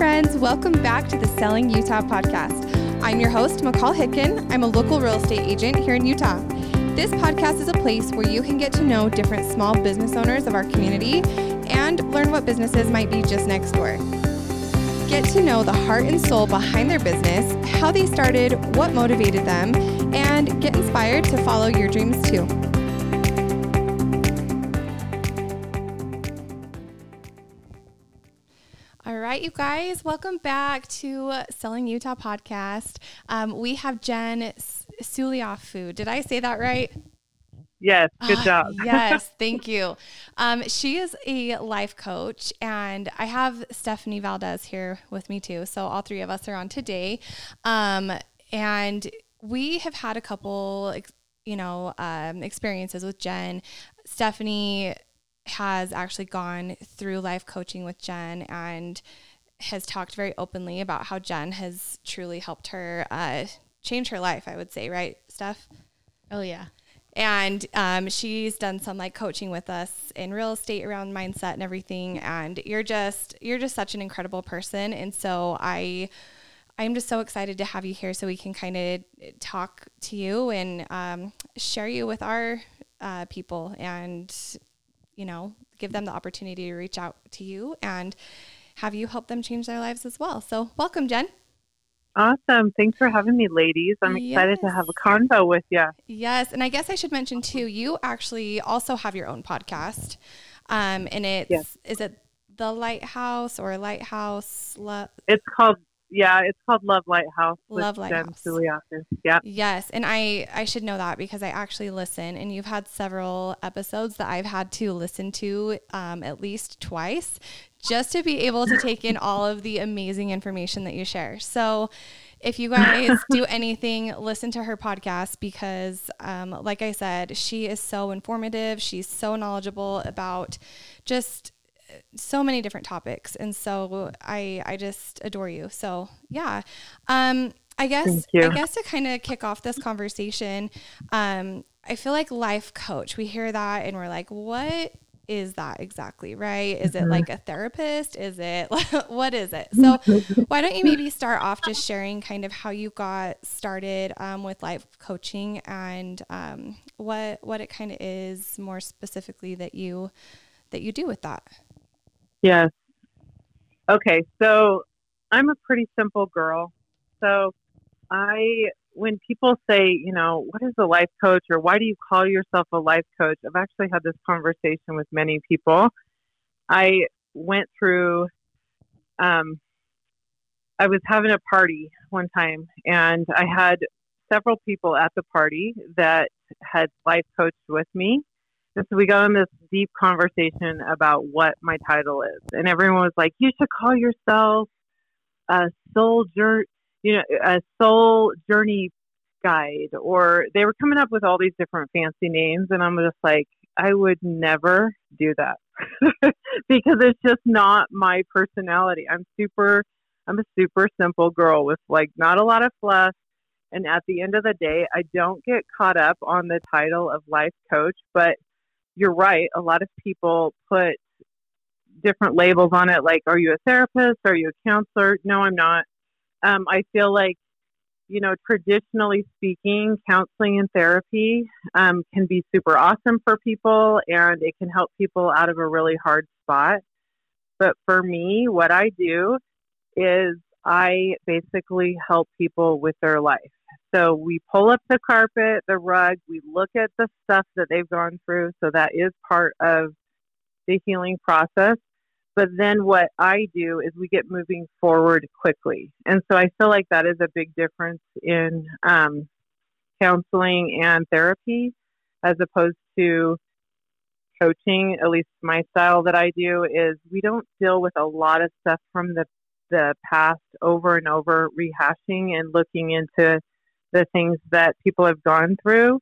friends. Welcome back to the Selling Utah podcast. I'm your host, McCall Hitkin. I'm a local real estate agent here in Utah. This podcast is a place where you can get to know different small business owners of our community and learn what businesses might be just next door. Get to know the heart and soul behind their business, how they started, what motivated them, and get inspired to follow your dreams too. Right, you guys, welcome back to Selling Utah podcast. Um, we have Jen Suliafu. Did I say that right? Yes, good uh, job. yes, thank you. Um, she is a life coach, and I have Stephanie Valdez here with me too. So all three of us are on today, um, and we have had a couple, you know, um, experiences with Jen. Stephanie has actually gone through life coaching with Jen and has talked very openly about how Jen has truly helped her uh, change her life. I would say, right, Steph? Oh yeah. And um, she's done some like coaching with us in real estate around mindset and everything. And you're just you're just such an incredible person. And so I I'm just so excited to have you here so we can kind of talk to you and um, share you with our uh, people and you know, give them the opportunity to reach out to you and have you help them change their lives as well. So, welcome, Jen. Awesome. Thanks for having me, ladies. I'm yes. excited to have a convo with you. Yes. And I guess I should mention too, you actually also have your own podcast. Um, and it's, yes. is it The Lighthouse or Lighthouse? Lo- it's called yeah, it's called Love Lighthouse. Love Lighthouse. Yeah. Yes, and I I should know that because I actually listen, and you've had several episodes that I've had to listen to um, at least twice just to be able to take in all of the amazing information that you share. So. If you guys do anything, listen to her podcast because, um, like I said, she is so informative. She's so knowledgeable about just so many different topics. And so I, I just adore you. So yeah. Um, I guess, I guess to kind of kick off this conversation, um, I feel like life coach, we hear that and we're like, what is that exactly? Right. Is it like a therapist? Is it, what is it? So why don't you maybe start off just sharing kind of how you got started, um, with life coaching and, um, what, what it kind of is more specifically that you, that you do with that? Yes. Okay, so I'm a pretty simple girl. So I when people say, you know, what is a life coach or why do you call yourself a life coach? I've actually had this conversation with many people. I went through um I was having a party one time and I had several people at the party that had life coached with me and so we got in this deep conversation about what my title is. And everyone was like, you should call yourself a soul you know, a soul journey guide. Or they were coming up with all these different fancy names. And I'm just like, I would never do that because it's just not my personality. I'm super, I'm a super simple girl with like not a lot of fluff. And at the end of the day, I don't get caught up on the title of life coach, but you're right. A lot of people put different labels on it, like, are you a therapist? Are you a counselor? No, I'm not. Um, I feel like, you know, traditionally speaking, counseling and therapy um, can be super awesome for people and it can help people out of a really hard spot. But for me, what I do is I basically help people with their life. So we pull up the carpet, the rug, we look at the stuff that they've gone through. So that is part of the healing process. But then what I do is we get moving forward quickly. And so I feel like that is a big difference in um, counseling and therapy as opposed to coaching. At least my style that I do is we don't deal with a lot of stuff from the the past over and over, rehashing and looking into the things that people have gone through.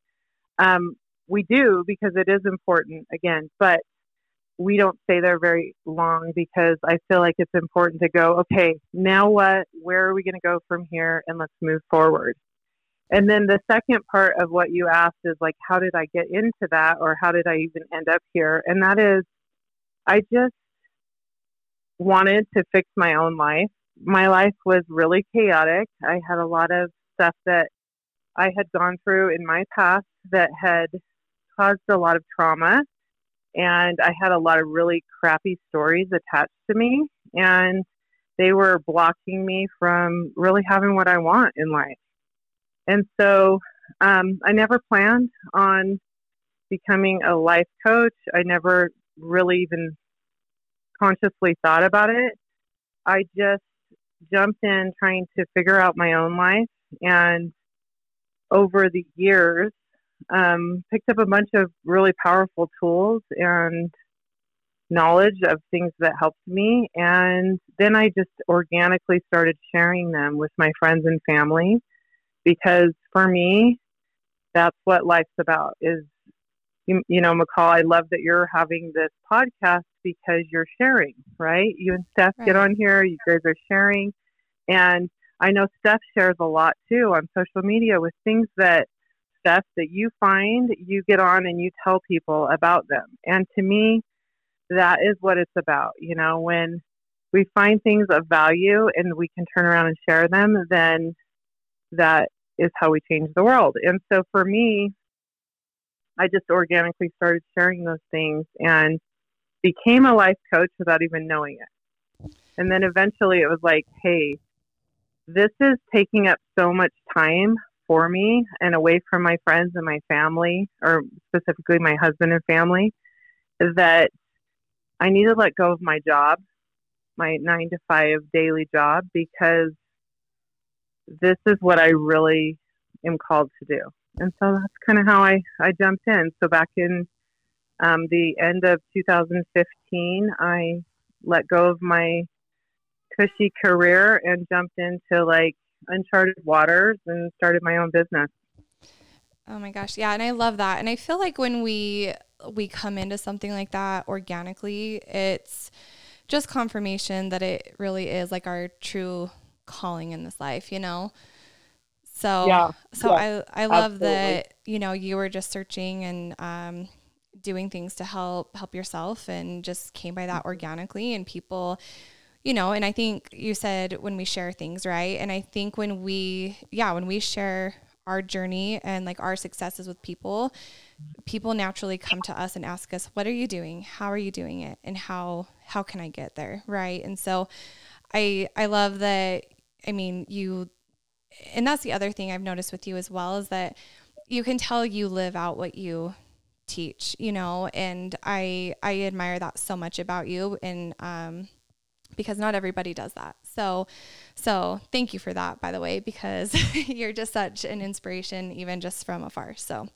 Um, we do because it is important, again, but we don't stay there very long because I feel like it's important to go, okay, now what? Where are we going to go from here? And let's move forward. And then the second part of what you asked is like, how did I get into that or how did I even end up here? And that is, I just wanted to fix my own life my life was really chaotic. I had a lot of stuff that I had gone through in my past that had caused a lot of trauma. And I had a lot of really crappy stories attached to me. And they were blocking me from really having what I want in life. And so um, I never planned on becoming a life coach. I never really even consciously thought about it. I just jumped in trying to figure out my own life and over the years um, picked up a bunch of really powerful tools and knowledge of things that helped me. And then i just organically started sharing them with my friends and family because for me that's what life's about is you, you know mccall i love that you're having this podcast because you're sharing right? You and steph right. get on here you guys are sharing. And I know Steph shares a lot too on social media with things that That you find, you get on and you tell people about them. And to me, that is what it's about. You know, when we find things of value and we can turn around and share them, then that is how we change the world. And so for me, I just organically started sharing those things and became a life coach without even knowing it. And then eventually it was like, hey, this is taking up so much time for me and away from my friends and my family, or specifically my husband and family, is that I need to let go of my job, my nine to five daily job, because this is what I really am called to do. And so that's kind of how I, I jumped in. So back in um, the end of 2015, I let go of my cushy career and jumped into like uncharted waters and started my own business. Oh my gosh. Yeah, and I love that. And I feel like when we we come into something like that organically, it's just confirmation that it really is like our true calling in this life, you know? So yeah. so yeah, I I love absolutely. that, you know, you were just searching and um doing things to help help yourself and just came by that organically and people you know, and I think you said when we share things, right? And I think when we, yeah, when we share our journey and like our successes with people, people naturally come to us and ask us, "What are you doing? How are you doing it? And how how can I get there?" Right? And so I I love that I mean, you and that's the other thing I've noticed with you as well is that you can tell you live out what you teach, you know, and I I admire that so much about you and um because not everybody does that. So, so thank you for that, by the way, because you're just such an inspiration, even just from afar. So,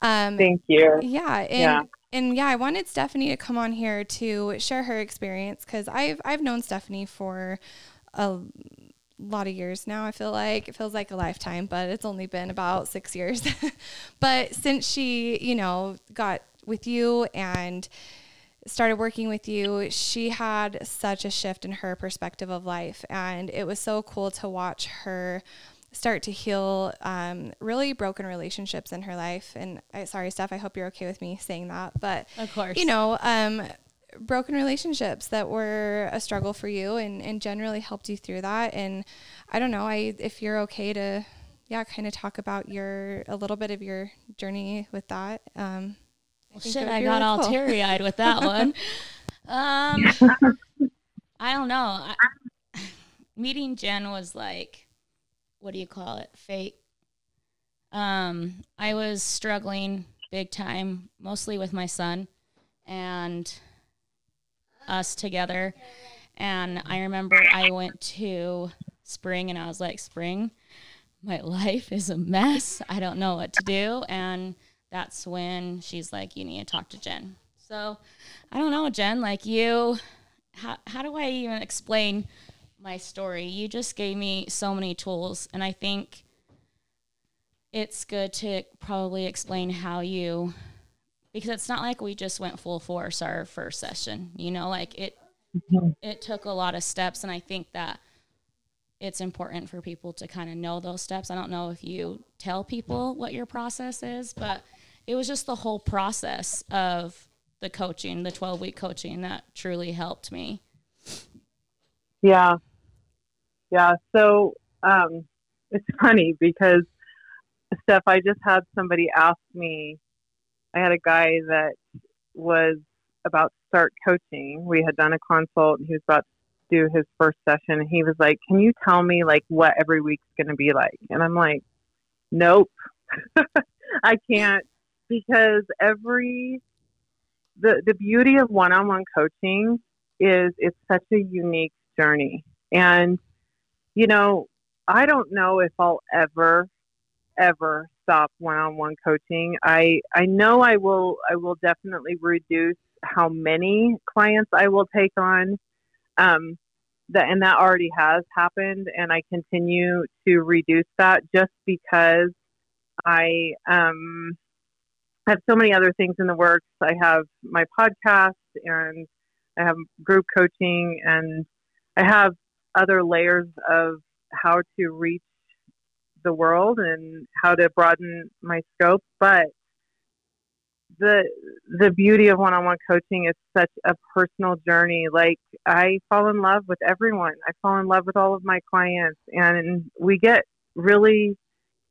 um, thank you. Yeah. And, yeah. And yeah, I wanted Stephanie to come on here to share her experience because I've I've known Stephanie for a lot of years now. I feel like it feels like a lifetime, but it's only been about six years. but since she, you know, got with you and started working with you, she had such a shift in her perspective of life. And it was so cool to watch her start to heal um, really broken relationships in her life. And I, sorry, Steph, I hope you're okay with me saying that. But, of course, you know, um, broken relationships that were a struggle for you and, and generally helped you through that. And I don't know, I, if you're okay to, yeah, kind of talk about your, a little bit of your journey with that. Um, well, shit, I got all teary eyed with that one. Um, I don't know. I, meeting Jen was like, what do you call it? Fate. Um, I was struggling big time, mostly with my son and us together. And I remember I went to spring and I was like, Spring, my life is a mess. I don't know what to do. And that's when she's like, you need to talk to Jen. So I don't know, Jen, like you, how, how do I even explain my story? You just gave me so many tools. And I think it's good to probably explain how you, because it's not like we just went full force our first session, you know, like it, mm-hmm. it took a lot of steps. And I think that it's important for people to kind of know those steps. I don't know if you tell people what your process is, but it was just the whole process of the coaching, the 12 week coaching that truly helped me. Yeah. Yeah. So um, it's funny because Steph, I just had somebody ask me. I had a guy that was about to start coaching. We had done a consult, and he was about to do his first session. And he was like, "Can you tell me like what every week's going to be like?" And I'm like, "Nope, I can't," because every the the beauty of one-on-one coaching is it's such a unique journey, and you know, I don't know if I'll ever ever stop one-on-one coaching. I I know I will I will definitely reduce how many clients I will take on. Um, that and that already has happened, and I continue to reduce that just because I um, have so many other things in the works. I have my podcast, and I have group coaching, and I have other layers of how to reach the world and how to broaden my scope. But the the beauty of one-on-one coaching is such a personal journey. Like I fall in love with everyone. I fall in love with all of my clients, and we get really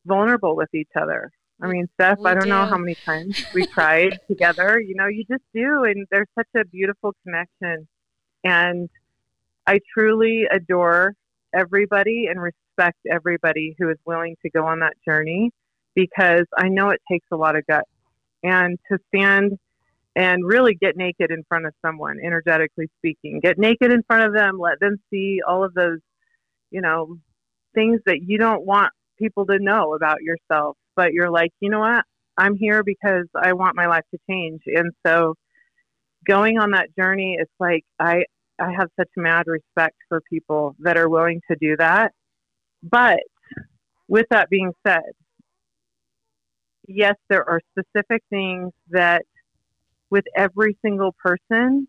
vulnerable with each other. I mean, Steph, we I don't do. know how many times we cried together. You know, you just do, and there's such a beautiful connection. And I truly adore everybody and respect everybody who is willing to go on that journey because I know it takes a lot of guts. And to stand and really get naked in front of someone, energetically speaking, get naked in front of them, let them see all of those, you know, things that you don't want people to know about yourself. But you're like, you know what? I'm here because I want my life to change. And so going on that journey, it's like I, I have such mad respect for people that are willing to do that. But with that being said, yes, there are specific things that with every single person,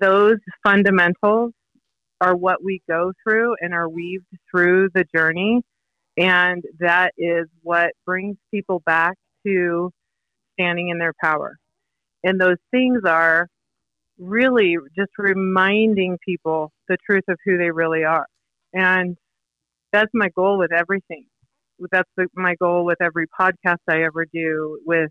those fundamentals are what we go through and are weaved through the journey. And that is what brings people back to standing in their power. And those things are really just reminding people the truth of who they really are. And that's my goal with everything. That's the, my goal with every podcast I ever do, with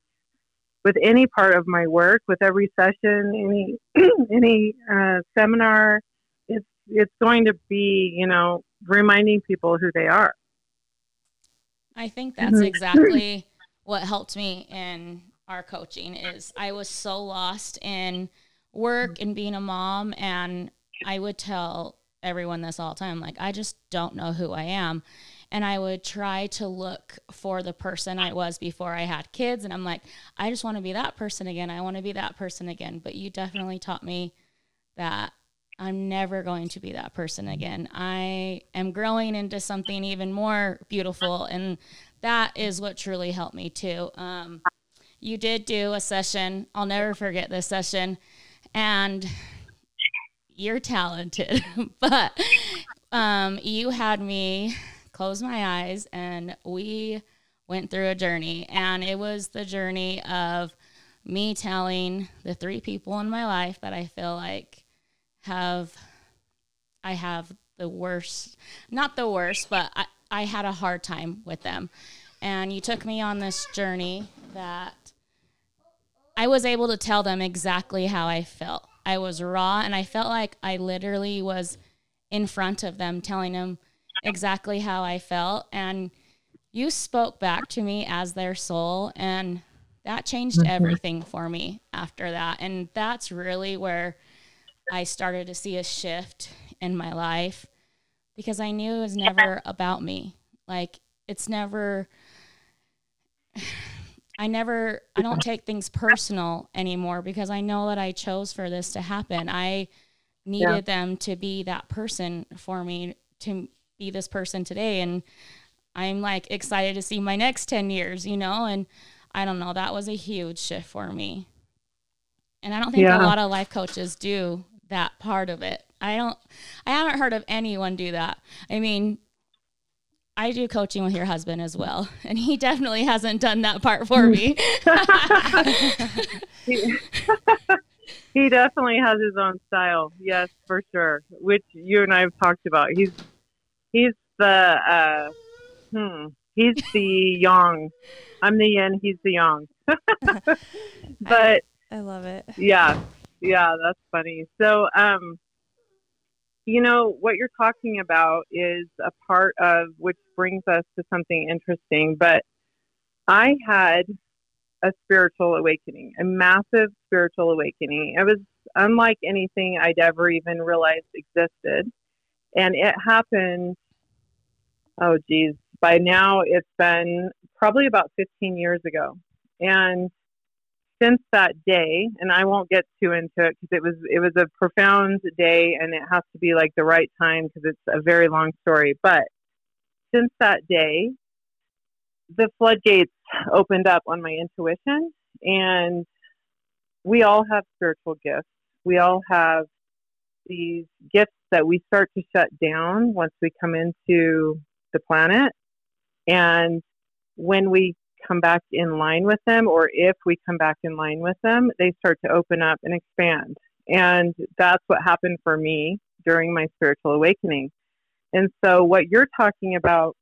with any part of my work, with every session, any any uh, seminar. It's it's going to be, you know, reminding people who they are. I think that's mm-hmm. exactly what helped me in our coaching. Is I was so lost in work and being a mom and I would tell everyone this all the time like I just don't know who I am and I would try to look for the person I was before I had kids and I'm like I just want to be that person again I want to be that person again but you definitely taught me that I'm never going to be that person again I am growing into something even more beautiful and that is what truly helped me too um, you did do a session I'll never forget this session and you're talented, but um, you had me close my eyes and we went through a journey. And it was the journey of me telling the three people in my life that I feel like have, I have the worst, not the worst, but I, I had a hard time with them. And you took me on this journey that I was able to tell them exactly how I felt. I was raw and I felt like I literally was in front of them telling them exactly how I felt and you spoke back to me as their soul and that changed mm-hmm. everything for me after that and that's really where I started to see a shift in my life because I knew it was never about me like it's never I never, I don't take things personal anymore because I know that I chose for this to happen. I needed yeah. them to be that person for me to be this person today. And I'm like excited to see my next 10 years, you know? And I don't know, that was a huge shift for me. And I don't think yeah. a lot of life coaches do that part of it. I don't, I haven't heard of anyone do that. I mean, I do coaching with your husband as well, and he definitely hasn't done that part for me. he, definitely has his own style, yes, for sure. Which you and I have talked about. He's He's the uh, hmm. He's the yang. I'm the yin. He's the yang. but I, I love it. Yeah, yeah, that's funny. So, um, you know what you're talking about is a part of which brings us to something interesting. But I had a spiritual awakening, a massive spiritual awakening. It was unlike anything I'd ever even realized existed. And it happened, oh, geez, by now it's been probably about 15 years ago. And since that day, and I won't get too into it because it was it was a profound day, and it has to be like the right time because it's a very long story. But since that day, the floodgates opened up on my intuition, and we all have spiritual gifts. We all have these gifts that we start to shut down once we come into the planet. And when we come back in line with them, or if we come back in line with them, they start to open up and expand. And that's what happened for me during my spiritual awakening. And so, what you're talking about,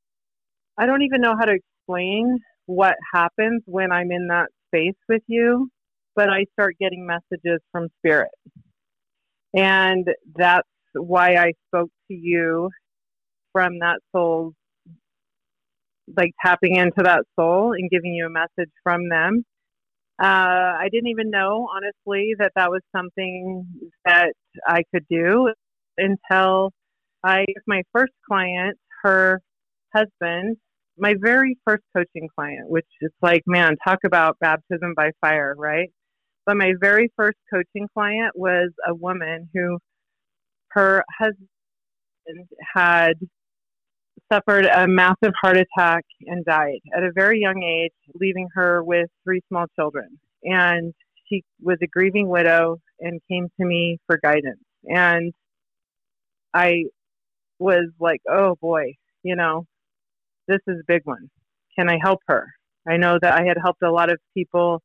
I don't even know how to explain what happens when I'm in that space with you, but I start getting messages from spirit. And that's why I spoke to you from that soul's, like tapping into that soul and giving you a message from them. Uh, I didn't even know, honestly, that that was something that I could do until I, my first client, her husband, my very first coaching client, which is like, man, talk about baptism by fire, right? But my very first coaching client was a woman who her husband had suffered a massive heart attack and died at a very young age, leaving her with three small children. And she was a grieving widow and came to me for guidance. And I was like, oh boy, you know, this is a big one. Can I help her? I know that I had helped a lot of people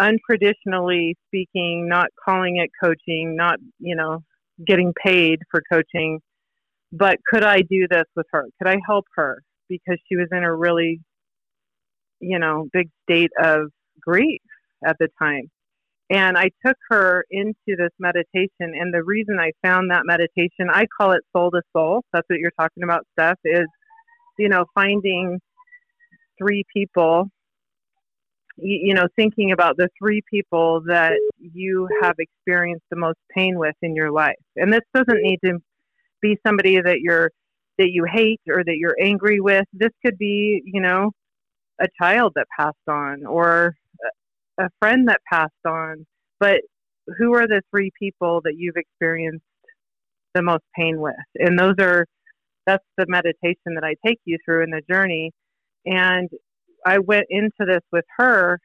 untraditionally speaking, not calling it coaching, not, you know, getting paid for coaching. But could I do this with her? Could I help her? Because she was in a really, you know, big state of grief at the time. And I took her into this meditation. And the reason I found that meditation, I call it soul to soul. That's what you're talking about, Steph, is you know, finding three people, you, know, thinking about the three people that you have experienced the most pain with in your life. And this doesn't need to be somebody that you're that you hate or that you're angry with. This could be, you know, a child that passed on or a friend that passed on. But who are the three people that you've experienced the most pain with? And those are that's the meditation that I take you through in the journey. And I went into this with her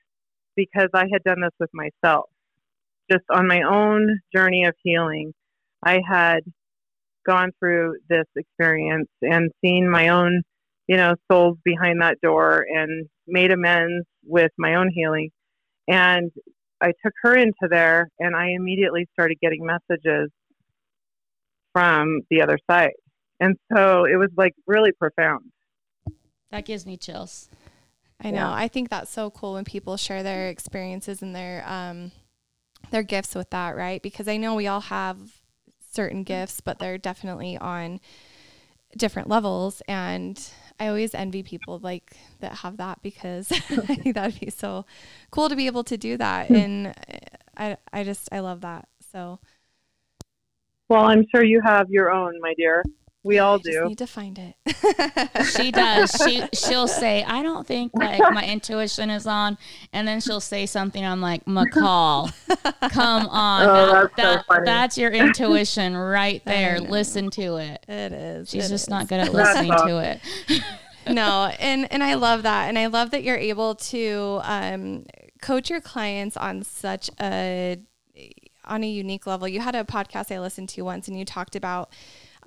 because I had done this with myself. Just on my own journey of healing, I had gone through this experience and seen my own, you know, souls behind that door and made amends with my own healing. And I took her into there and I immediately started getting messages from the other side. And so it was like really profound. That gives me chills. I know. Yeah. I think that's so cool when people share their experiences and their um their gifts with that, right? Because I know we all have certain mm-hmm. gifts, but they're definitely on different levels and I always envy people like that have that because I think that'd be so cool to be able to do that hmm. and I I just I love that. So well, I'm sure you have your own, my dear. We all do. need to find it. she does. She she'll say, "I don't think like my intuition is on," and then she'll say something. I'm like, "McCall, come on, oh, that's, that, so that's your intuition right there. Listen to it. It is. She's it just is. not good at listening to it." no, and and I love that, and I love that you're able to um, coach your clients on such a on a unique level. You had a podcast I listened to once, and you talked about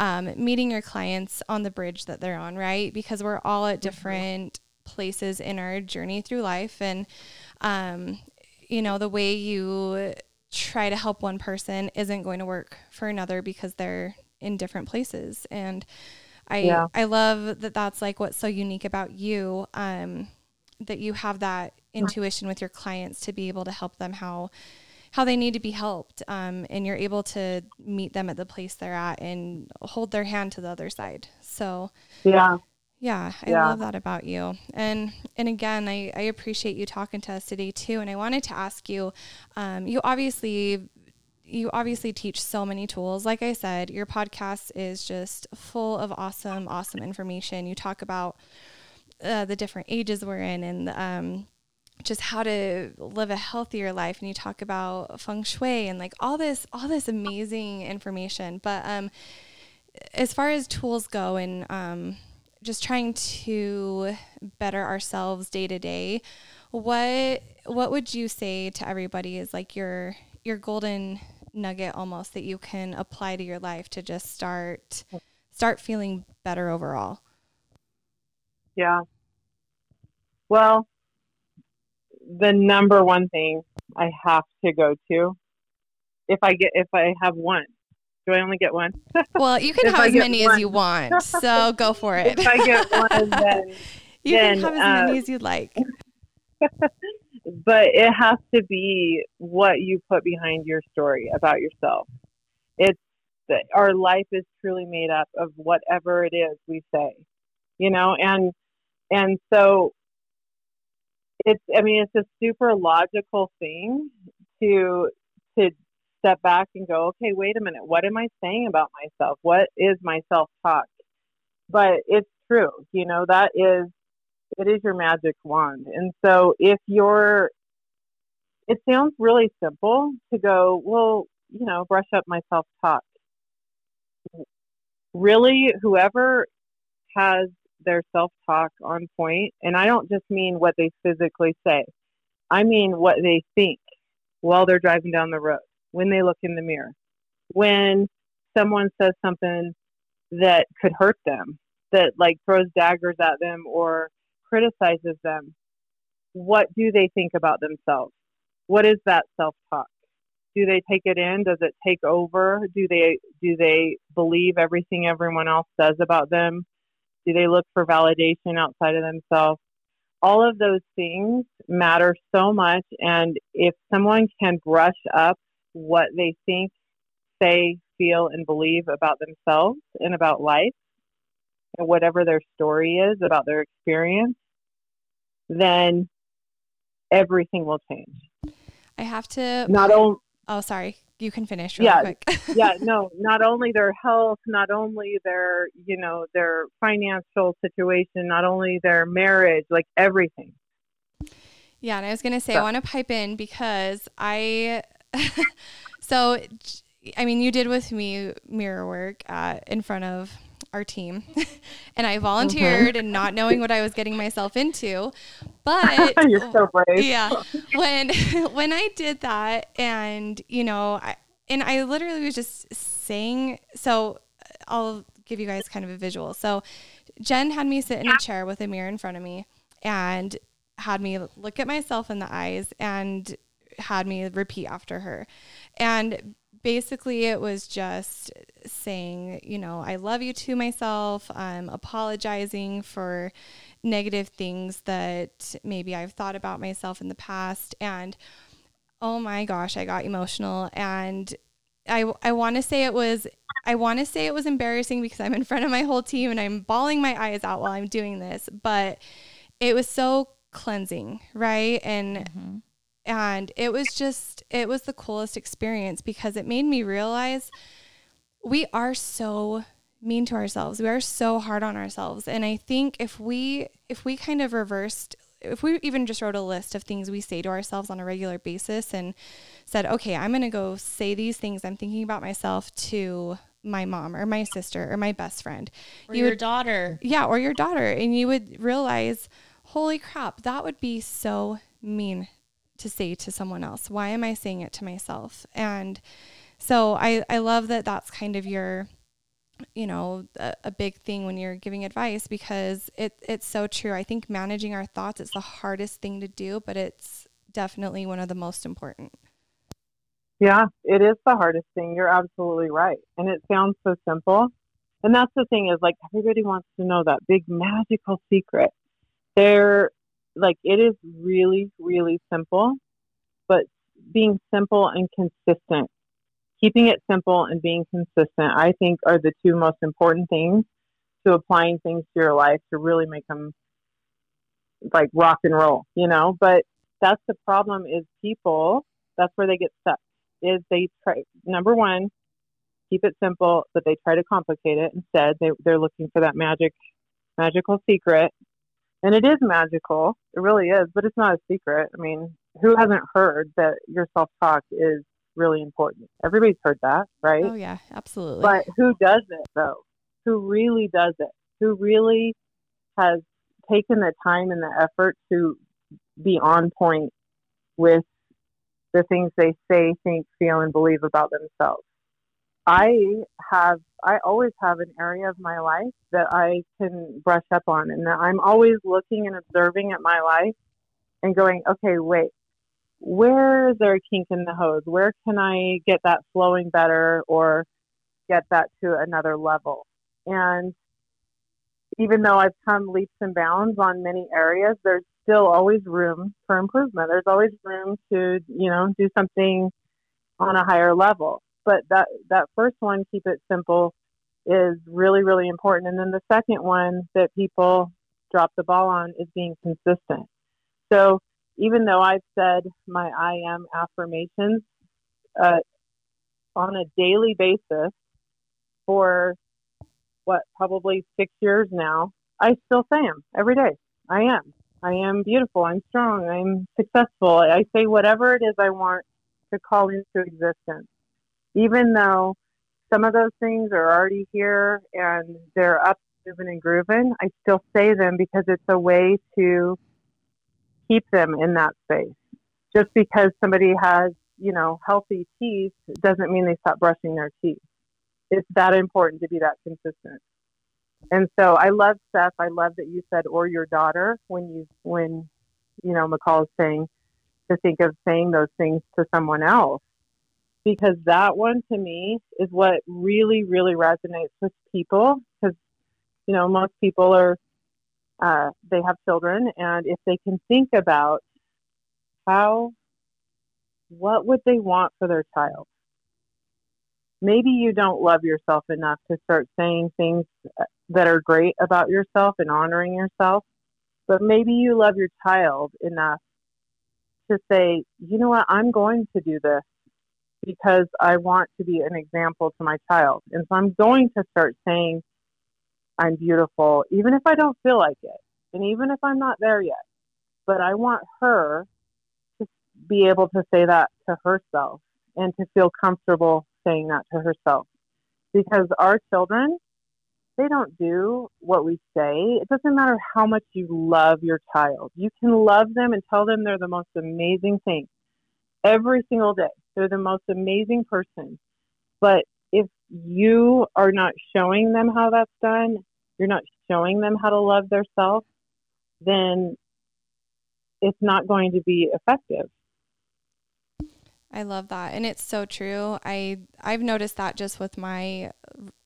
um, meeting your clients on the bridge that they're on, right? Because we're all at mm-hmm. different places in our journey through life. And, um, you know, the way you try to help one person isn't going to work for another because they're in different places. And I yeah. I love that that's like what's so unique about you um that you have that intuition with your clients to be able to help them how how they need to be helped um, and you're able to meet them at the place they're at and hold their hand to the other side. So yeah. yeah i yeah. love that about you. And and again I, I appreciate you talking to us today too and i wanted to ask you um, you obviously you obviously teach so many tools. Like i said your podcast is just full of awesome awesome information. You talk about uh, the different ages we're in and um, just how to live a healthier life and you talk about feng shui and like all this all this amazing information. But um as far as tools go and um just trying to better ourselves day to day what what would you say to everybody is like your your golden nugget almost that you can apply to your life to just start start feeling better overall? Yeah. Well the number one thing I have to go to if I get if I have one. Do I only get one? Well, you can have as many one. as you want. So go for it. if I get one, then you then, can have as uh, many as you'd like. but it has to be what you put behind your story about yourself. It's that our life is truly made up of whatever it is we say, you know, and and so it's i mean it's a super logical thing to to step back and go okay wait a minute. What am i saying about myself? What is my self talk but it's true you know that is it is your magic wand. And so if you're it sounds really simple to go well you know brush up my self talk really whoever has their self talk on point, and I don't just mean what they physically say, I mean what they think while they're driving down the road, when they look in the mirror, when someone says something that could hurt them, that like throws daggers at them or criticizes them. What do they think about themselves? What is that self talk? Do they take it in? Does it take over? Do they do they believe everything everyone else says about them? Do they look for validation outside of themselves? All of those things matter so much. And if someone can brush up what they think, say, feel, and believe about themselves and about life, and whatever their story is about their experience, then everything will change. I have to. Not only. Oh, sorry you can finish yeah, quick. yeah, no, not only their health, not only their, you know, their financial situation, not only their marriage, like everything. Yeah, and I was going to say, I want to pipe in because I, so, I mean, you did with me mirror work at, in front of our team and I volunteered mm-hmm. and not knowing what I was getting myself into. But you're so brave. Yeah. When when I did that and you know, I, and I literally was just saying so I'll give you guys kind of a visual. So Jen had me sit in a chair with a mirror in front of me and had me look at myself in the eyes and had me repeat after her. And basically it was just saying, you know, I love you to myself. I'm apologizing for negative things that maybe I've thought about myself in the past. And oh my gosh, I got emotional. And I, I want to say it was, I want to say it was embarrassing because I'm in front of my whole team and I'm bawling my eyes out while I'm doing this, but it was so cleansing, right? And mm-hmm and it was just, it was the coolest experience because it made me realize we are so mean to ourselves. We are so hard on ourselves. And I think if we, if we kind of reversed, if we even just wrote a list of things we say to ourselves on a regular basis and said, okay, I'm going to go say these things I'm thinking about myself to my mom or my sister or my best friend or you your would, daughter. Yeah, or your daughter. And you would realize, holy crap, that would be so mean to say to someone else? Why am I saying it to myself? And so I, I love that that's kind of your, you know, a, a big thing when you're giving advice because it, it's so true. I think managing our thoughts is the hardest thing to do, but it's definitely one of the most important. Yeah, it is the hardest thing. You're absolutely right. And it sounds so simple. And that's the thing is like everybody wants to know that big magical secret. They're like it is really, really simple, but being simple and consistent, keeping it simple and being consistent, I think are the two most important things to applying things to your life to really make them like rock and roll, you know? But that's the problem is people, that's where they get stuck. Is they try number one, keep it simple, but they try to complicate it instead. They they're looking for that magic magical secret. And it is magical. It really is, but it's not a secret. I mean, who hasn't heard that your self talk is really important? Everybody's heard that, right? Oh yeah, absolutely. But who does it though? Who really does it? Who really has taken the time and the effort to be on point with the things they say, think, feel, and believe about themselves. I have, I always have an area of my life that I can brush up on, and I'm always looking and observing at my life and going, okay, wait, where is there a kink in the hose? Where can I get that flowing better or get that to another level? And even though I've come leaps and bounds on many areas, there's still always room for improvement. There's always room to, you know, do something on a higher level. But that that first one, keep it simple, is really really important. And then the second one that people drop the ball on is being consistent. So even though I've said my I am affirmations uh, on a daily basis for what probably six years now, I still say them every day. I am. I am beautiful. I'm strong. I'm successful. I say whatever it is I want to call into existence. Even though some of those things are already here and they're up, moving, and grooving, I still say them because it's a way to keep them in that space. Just because somebody has, you know, healthy teeth doesn't mean they stop brushing their teeth. It's that important to be that consistent. And so I love Steph. I love that you said or your daughter when you when you know McCall is saying to think of saying those things to someone else because that one to me is what really really resonates with people because you know most people are uh, they have children and if they can think about how what would they want for their child maybe you don't love yourself enough to start saying things that are great about yourself and honoring yourself. But maybe you love your child enough to say, you know what, I'm going to do this because I want to be an example to my child. And so I'm going to start saying, I'm beautiful, even if I don't feel like it, and even if I'm not there yet. But I want her to be able to say that to herself and to feel comfortable saying that to herself. Because our children, they don't do what we say. It doesn't matter how much you love your child. You can love them and tell them they're the most amazing thing every single day. They're the most amazing person. But if you are not showing them how that's done, you're not showing them how to love themselves, then it's not going to be effective. I love that. And it's so true. I I've noticed that just with my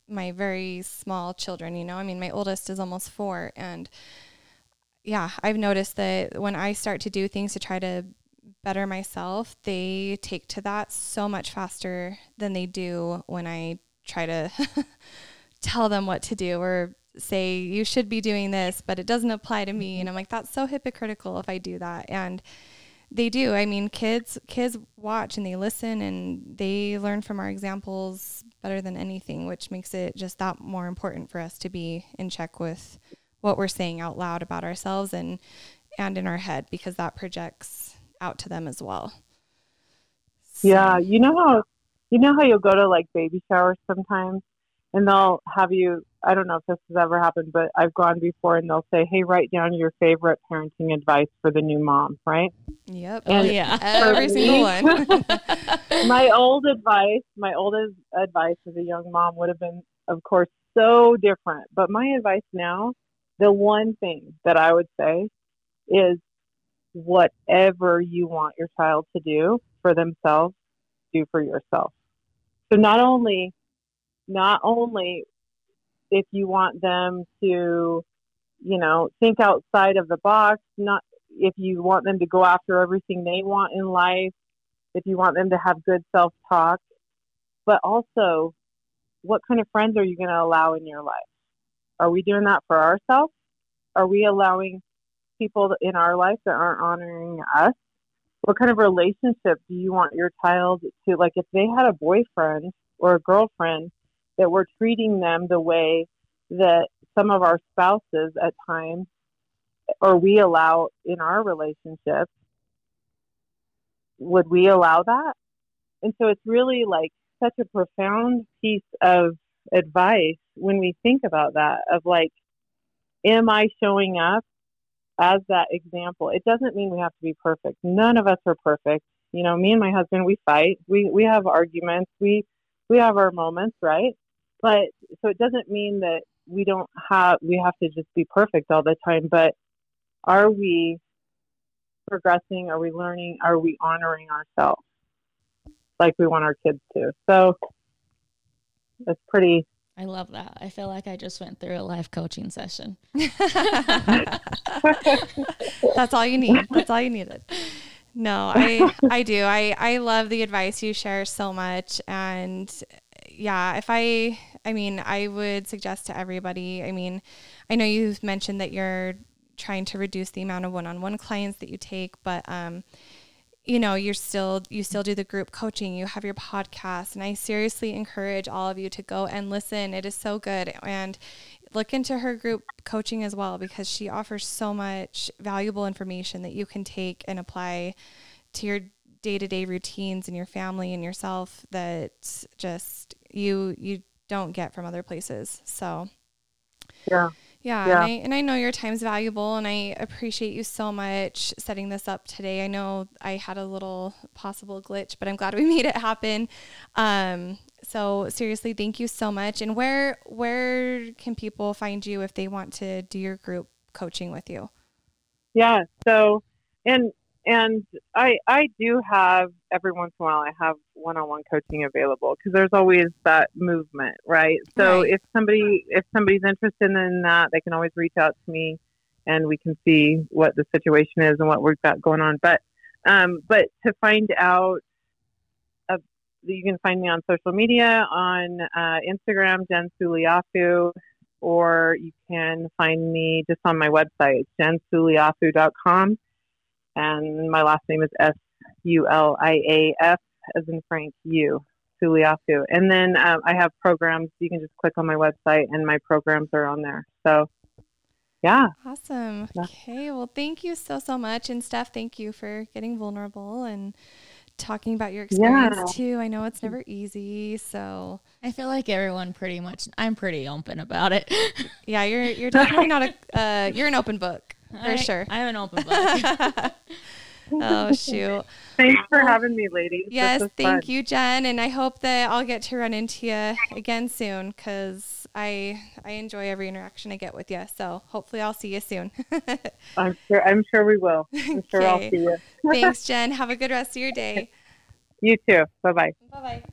my very small children, you know. I mean, my oldest is almost 4 and yeah, I've noticed that when I start to do things to try to better myself, they take to that so much faster than they do when I try to tell them what to do or say you should be doing this, but it doesn't apply to me. And I'm like, that's so hypocritical if I do that. And they do. I mean, kids kids watch and they listen and they learn from our examples better than anything, which makes it just that more important for us to be in check with what we're saying out loud about ourselves and and in our head because that projects out to them as well. So. Yeah, you know how you know how you'll go to like baby showers sometimes and they'll have you I don't know if this has ever happened, but I've gone before and they'll say, Hey, write down your favorite parenting advice for the new mom, right? Yep. And oh yeah. Every single one. my old advice, my oldest advice as a young mom would have been, of course, so different. But my advice now, the one thing that I would say is whatever you want your child to do for themselves, do for yourself. So not only not only if you want them to, you know, think outside of the box, not if you want them to go after everything they want in life, if you want them to have good self talk, but also what kind of friends are you going to allow in your life? Are we doing that for ourselves? Are we allowing people in our life that aren't honoring us? What kind of relationship do you want your child to like if they had a boyfriend or a girlfriend that were treating them the way that some of our spouses at times or we allow in our relationship would we allow that and so it's really like such a profound piece of advice when we think about that of like am i showing up as that example it doesn't mean we have to be perfect. None of us are perfect. You know me and my husband we fight. We we have arguments. We we have our moments right? But so it doesn't mean that we don't have we have to just be perfect all the time but are we progressing? Are we learning? Are we honoring ourselves like we want our kids to? So it's pretty I love that. I feel like I just went through a life coaching session. That's all you need. That's all you needed. No, I I do. I I love the advice you share so much and yeah, if I I mean, I would suggest to everybody. I mean, I know you've mentioned that you're trying to reduce the amount of one-on-one clients that you take, but um you know you're still you still do the group coaching you have your podcast and i seriously encourage all of you to go and listen. It is so good and look into her group coaching as well because she offers so much valuable information that you can take and apply to your day-to-day routines and your family and yourself that just you you don't get from other places. So yeah yeah, yeah. And, I, and I know your time's valuable and I appreciate you so much setting this up today. I know I had a little possible glitch, but I'm glad we made it happen. Um, so seriously, thank you so much. And where where can people find you if they want to do your group coaching with you? Yeah. So and and I I do have every once in a while I have one-on-one coaching available because there's always that movement, right? So right. if somebody if somebody's interested in that, they can always reach out to me, and we can see what the situation is and what we've got going on. But um, but to find out, uh, you can find me on social media on uh, Instagram, Jen Suliafu, or you can find me just on my website, jensuliafu.com and my last name is S U L I A F as in Frank U Suliafu. And then um, I have programs. You can just click on my website, and my programs are on there. So, yeah. Awesome. Okay. Well, thank you so so much, and Steph, thank you for getting vulnerable and talking about your experience yeah. too. I know it's never easy, so I feel like everyone pretty much. I'm pretty open about it. yeah, you're you're definitely not a uh, you're an open book for I, sure. I have an open book. oh shoot! Thanks for having me, ladies. Yes, thank fun. you, Jen, and I hope that I'll get to run into you again soon because I I enjoy every interaction I get with you. So hopefully I'll see you soon. I'm sure. I'm sure we will. I'm sure okay. I'll see you. Thanks, Jen. Have a good rest of your day. You too. Bye bye. Bye bye.